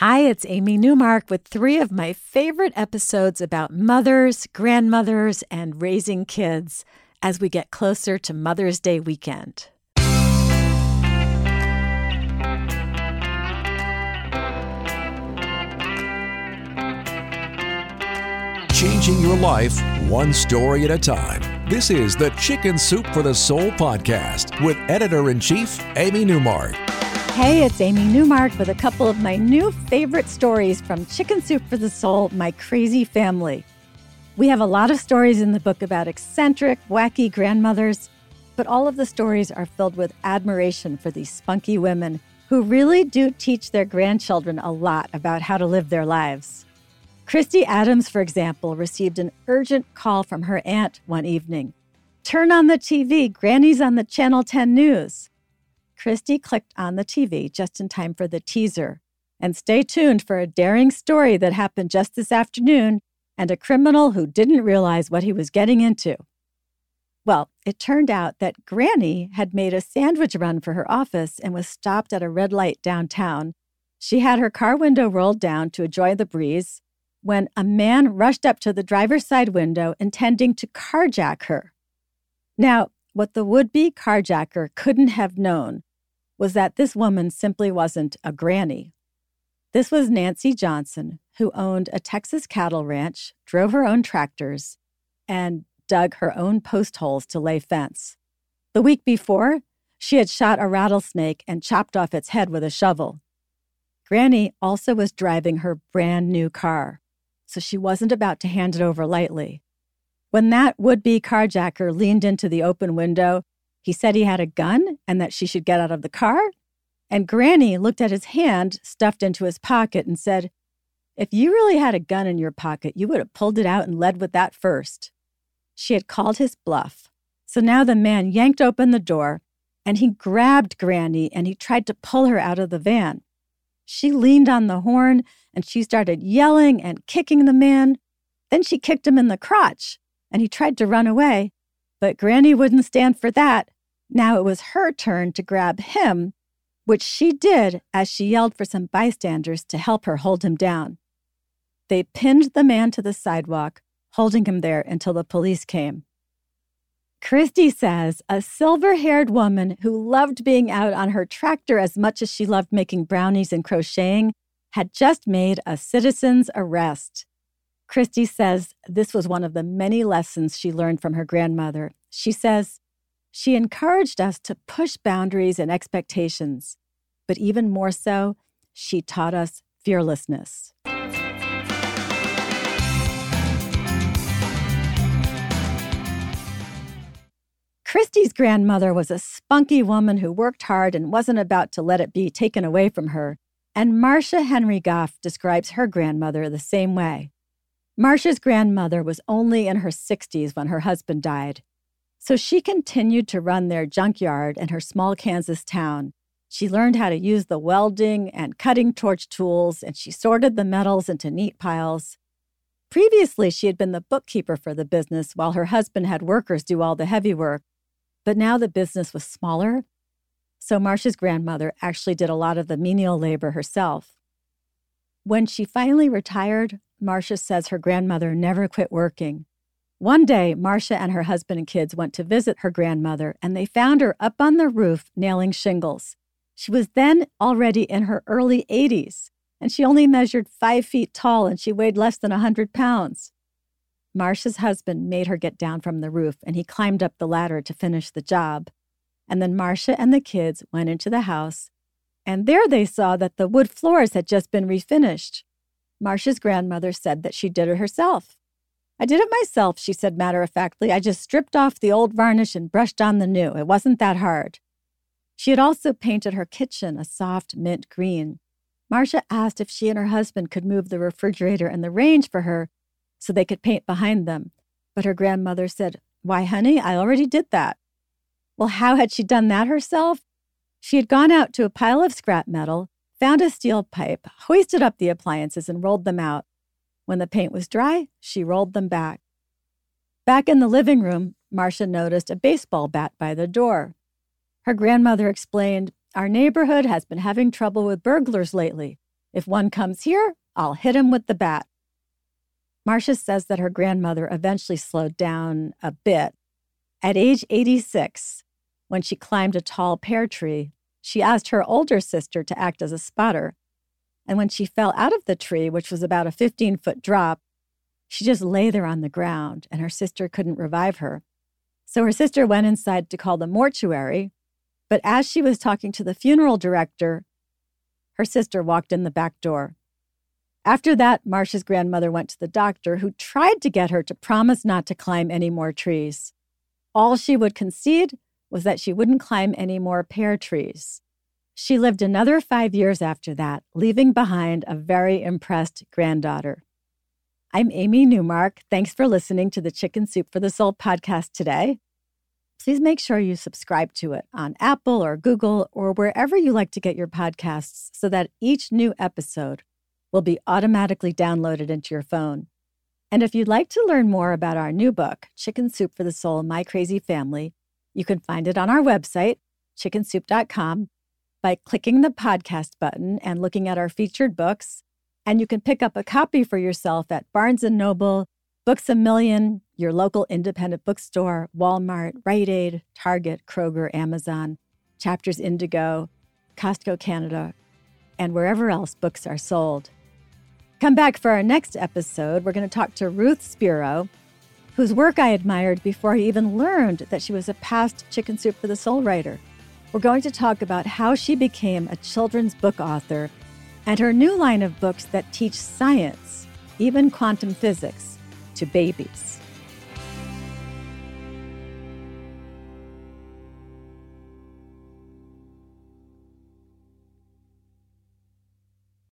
Hi, it's Amy Newmark with three of my favorite episodes about mothers, grandmothers, and raising kids as we get closer to Mother's Day weekend. Changing your life one story at a time. This is the Chicken Soup for the Soul podcast with editor in chief, Amy Newmark. Hey, it's Amy Newmark with a couple of my new favorite stories from Chicken Soup for the Soul, My Crazy Family. We have a lot of stories in the book about eccentric, wacky grandmothers, but all of the stories are filled with admiration for these spunky women who really do teach their grandchildren a lot about how to live their lives. Christy Adams, for example, received an urgent call from her aunt one evening. Turn on the TV, Granny's on the Channel 10 News. Christy clicked on the TV just in time for the teaser. And stay tuned for a daring story that happened just this afternoon and a criminal who didn't realize what he was getting into. Well, it turned out that Granny had made a sandwich run for her office and was stopped at a red light downtown. She had her car window rolled down to enjoy the breeze when a man rushed up to the driver's side window intending to carjack her. Now, what the would be carjacker couldn't have known was that this woman simply wasn't a granny. This was Nancy Johnson, who owned a Texas cattle ranch, drove her own tractors, and dug her own post holes to lay fence. The week before, she had shot a rattlesnake and chopped off its head with a shovel. Granny also was driving her brand new car, so she wasn't about to hand it over lightly. When that would be carjacker leaned into the open window he said he had a gun and that she should get out of the car. And Granny looked at his hand stuffed into his pocket and said, If you really had a gun in your pocket, you would have pulled it out and led with that first. She had called his bluff. So now the man yanked open the door and he grabbed Granny and he tried to pull her out of the van. She leaned on the horn and she started yelling and kicking the man. Then she kicked him in the crotch and he tried to run away. But Granny wouldn't stand for that. Now it was her turn to grab him, which she did as she yelled for some bystanders to help her hold him down. They pinned the man to the sidewalk, holding him there until the police came. Christy says a silver haired woman who loved being out on her tractor as much as she loved making brownies and crocheting had just made a citizen's arrest. Christy says this was one of the many lessons she learned from her grandmother. She says, she encouraged us to push boundaries and expectations, but even more so, she taught us fearlessness. Christy's grandmother was a spunky woman who worked hard and wasn't about to let it be taken away from her. And Marcia Henry Goff describes her grandmother the same way. Marcia's grandmother was only in her 60s when her husband died. So she continued to run their junkyard in her small Kansas town. She learned how to use the welding and cutting torch tools, and she sorted the metals into neat piles. Previously, she had been the bookkeeper for the business while her husband had workers do all the heavy work. But now the business was smaller. So Marcia's grandmother actually did a lot of the menial labor herself. When she finally retired, Marcia says her grandmother never quit working. One day, Marcia and her husband and kids went to visit her grandmother, and they found her up on the roof nailing shingles. She was then already in her early 80s, and she only measured five feet tall and she weighed less than a 100 pounds. Marcia's husband made her get down from the roof, and he climbed up the ladder to finish the job. And then Marcia and the kids went into the house, and there they saw that the wood floors had just been refinished. Marcia's grandmother said that she did it herself. I did it myself, she said matter of factly. I just stripped off the old varnish and brushed on the new. It wasn't that hard. She had also painted her kitchen a soft mint green. Marcia asked if she and her husband could move the refrigerator and the range for her so they could paint behind them. But her grandmother said, Why, honey, I already did that. Well, how had she done that herself? She had gone out to a pile of scrap metal, found a steel pipe, hoisted up the appliances, and rolled them out. When the paint was dry, she rolled them back. Back in the living room, Marcia noticed a baseball bat by the door. Her grandmother explained, Our neighborhood has been having trouble with burglars lately. If one comes here, I'll hit him with the bat. Marcia says that her grandmother eventually slowed down a bit. At age 86, when she climbed a tall pear tree, she asked her older sister to act as a spotter. And when she fell out of the tree, which was about a 15 foot drop, she just lay there on the ground and her sister couldn't revive her. So her sister went inside to call the mortuary. But as she was talking to the funeral director, her sister walked in the back door. After that, Marcia's grandmother went to the doctor, who tried to get her to promise not to climb any more trees. All she would concede was that she wouldn't climb any more pear trees. She lived another five years after that, leaving behind a very impressed granddaughter. I'm Amy Newmark. Thanks for listening to the Chicken Soup for the Soul podcast today. Please make sure you subscribe to it on Apple or Google or wherever you like to get your podcasts so that each new episode will be automatically downloaded into your phone. And if you'd like to learn more about our new book, Chicken Soup for the Soul My Crazy Family, you can find it on our website, chickensoup.com, by clicking the podcast button and looking at our featured books. And you can pick up a copy for yourself at Barnes & Noble, Books A Million, your local independent bookstore, Walmart, Rite Aid, Target, Kroger, Amazon, Chapters Indigo, Costco Canada, and wherever else books are sold. Come back for our next episode. We're going to talk to Ruth Spiro, whose work I admired before I even learned that she was a past Chicken Soup for the Soul writer. We're going to talk about how she became a children's book author and her new line of books that teach science, even quantum physics, to babies.